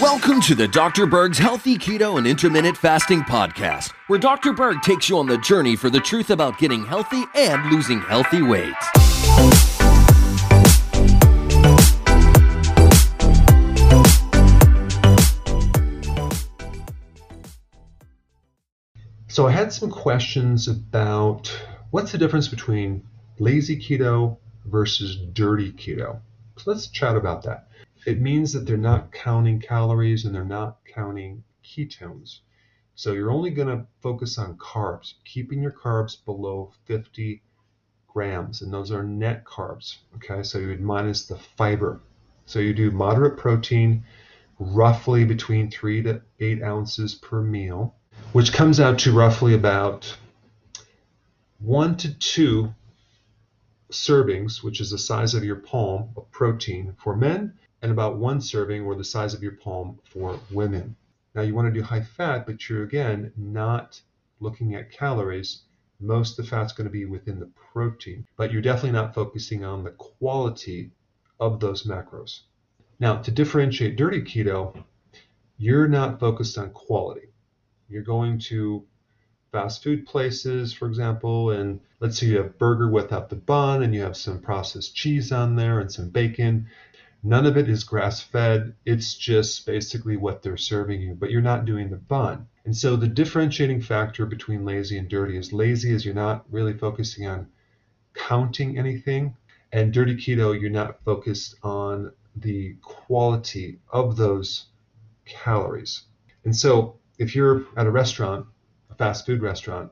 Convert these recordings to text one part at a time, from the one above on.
Welcome to the Dr. Berg's Healthy Keto and Intermittent Fasting Podcast, where Dr. Berg takes you on the journey for the truth about getting healthy and losing healthy weight. So, I had some questions about what's the difference between lazy keto versus dirty keto. So, let's chat about that it means that they're not counting calories and they're not counting ketones. So you're only going to focus on carbs, keeping your carbs below 50 grams, and those are net carbs. Okay, so you would minus the fiber. So you do moderate protein, roughly between three to eight ounces per meal, which comes out to roughly about one to two servings, which is the size of your palm of protein for men, and about one serving or the size of your palm for women. Now you want to do high fat, but you're again not looking at calories. Most of the fat's going to be within the protein, but you're definitely not focusing on the quality of those macros. Now, to differentiate dirty keto, you're not focused on quality. You're going to fast food places, for example, and let's say you have burger without the bun and you have some processed cheese on there and some bacon. None of it is grass fed. It's just basically what they're serving you, but you're not doing the bun. And so the differentiating factor between lazy and dirty is lazy is you're not really focusing on counting anything, and dirty keto, you're not focused on the quality of those calories. And so if you're at a restaurant, fast food restaurant,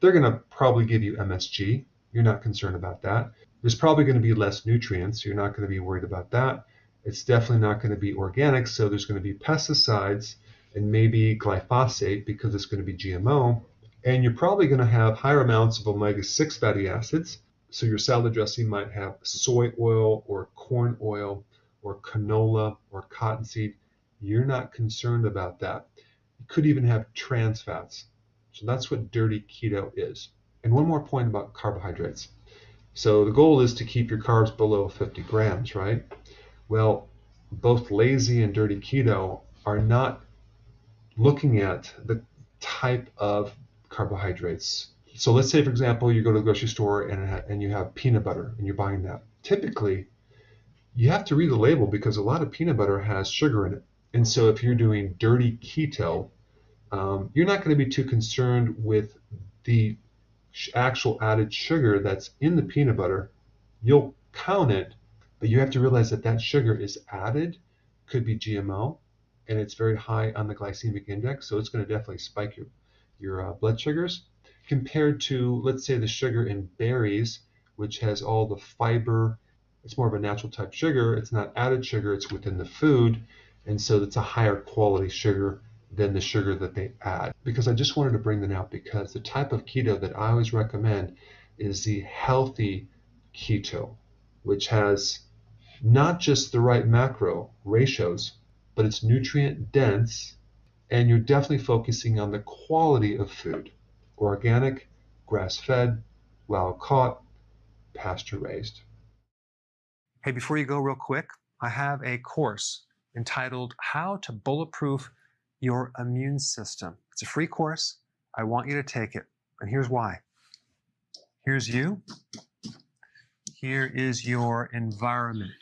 they're going to probably give you MSG. You're not concerned about that. There's probably going to be less nutrients. You're not going to be worried about that. It's definitely not going to be organic, so there's going to be pesticides and maybe glyphosate because it's going to be GMO. And you're probably going to have higher amounts of omega 6 fatty acids. So your salad dressing might have soy oil or corn oil or canola or cottonseed. You're not concerned about that. You could even have trans fats. So that's what dirty keto is. And one more point about carbohydrates. So the goal is to keep your carbs below 50 grams, right? Well, both lazy and dirty keto are not looking at the type of carbohydrates. So let's say, for example, you go to the grocery store and, and you have peanut butter and you're buying that. Typically, you have to read the label because a lot of peanut butter has sugar in it. And so if you're doing dirty keto, um, you're not going to be too concerned with the actual added sugar that's in the peanut butter, you'll count it, but you have to realize that that sugar is added, could be GMO, and it's very high on the glycemic index, so it's going to definitely spike your your uh, blood sugars compared to let's say the sugar in berries, which has all the fiber. It's more of a natural type sugar. It's not added sugar. It's within the food, and so it's a higher quality sugar than the sugar that they add. Because I just wanted to bring that out because the type of keto that I always recommend is the healthy keto, which has not just the right macro ratios, but it's nutrient dense, and you're definitely focusing on the quality of food organic, grass fed, wild caught, pasture raised. Hey, before you go, real quick, I have a course entitled How to Bulletproof your immune system. It's a free course. I want you to take it. And here's why. Here's you. Here is your environment.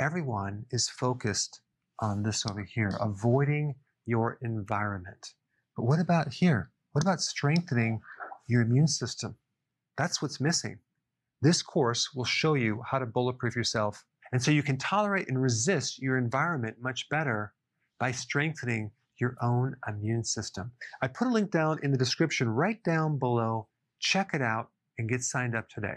Everyone is focused on this over here, avoiding your environment. But what about here? What about strengthening your immune system? That's what's missing. This course will show you how to bulletproof yourself. And so you can tolerate and resist your environment much better by strengthening your own immune system. I put a link down in the description right down below. Check it out and get signed up today.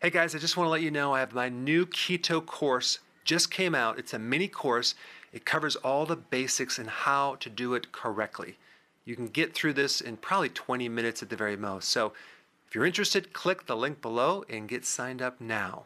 Hey guys, I just want to let you know I have my new keto course just came out. It's a mini course It covers all the basics and how to do it correctly. You can get through this in probably 20 minutes at the very most. So if you're interested, click the link below and get signed up now.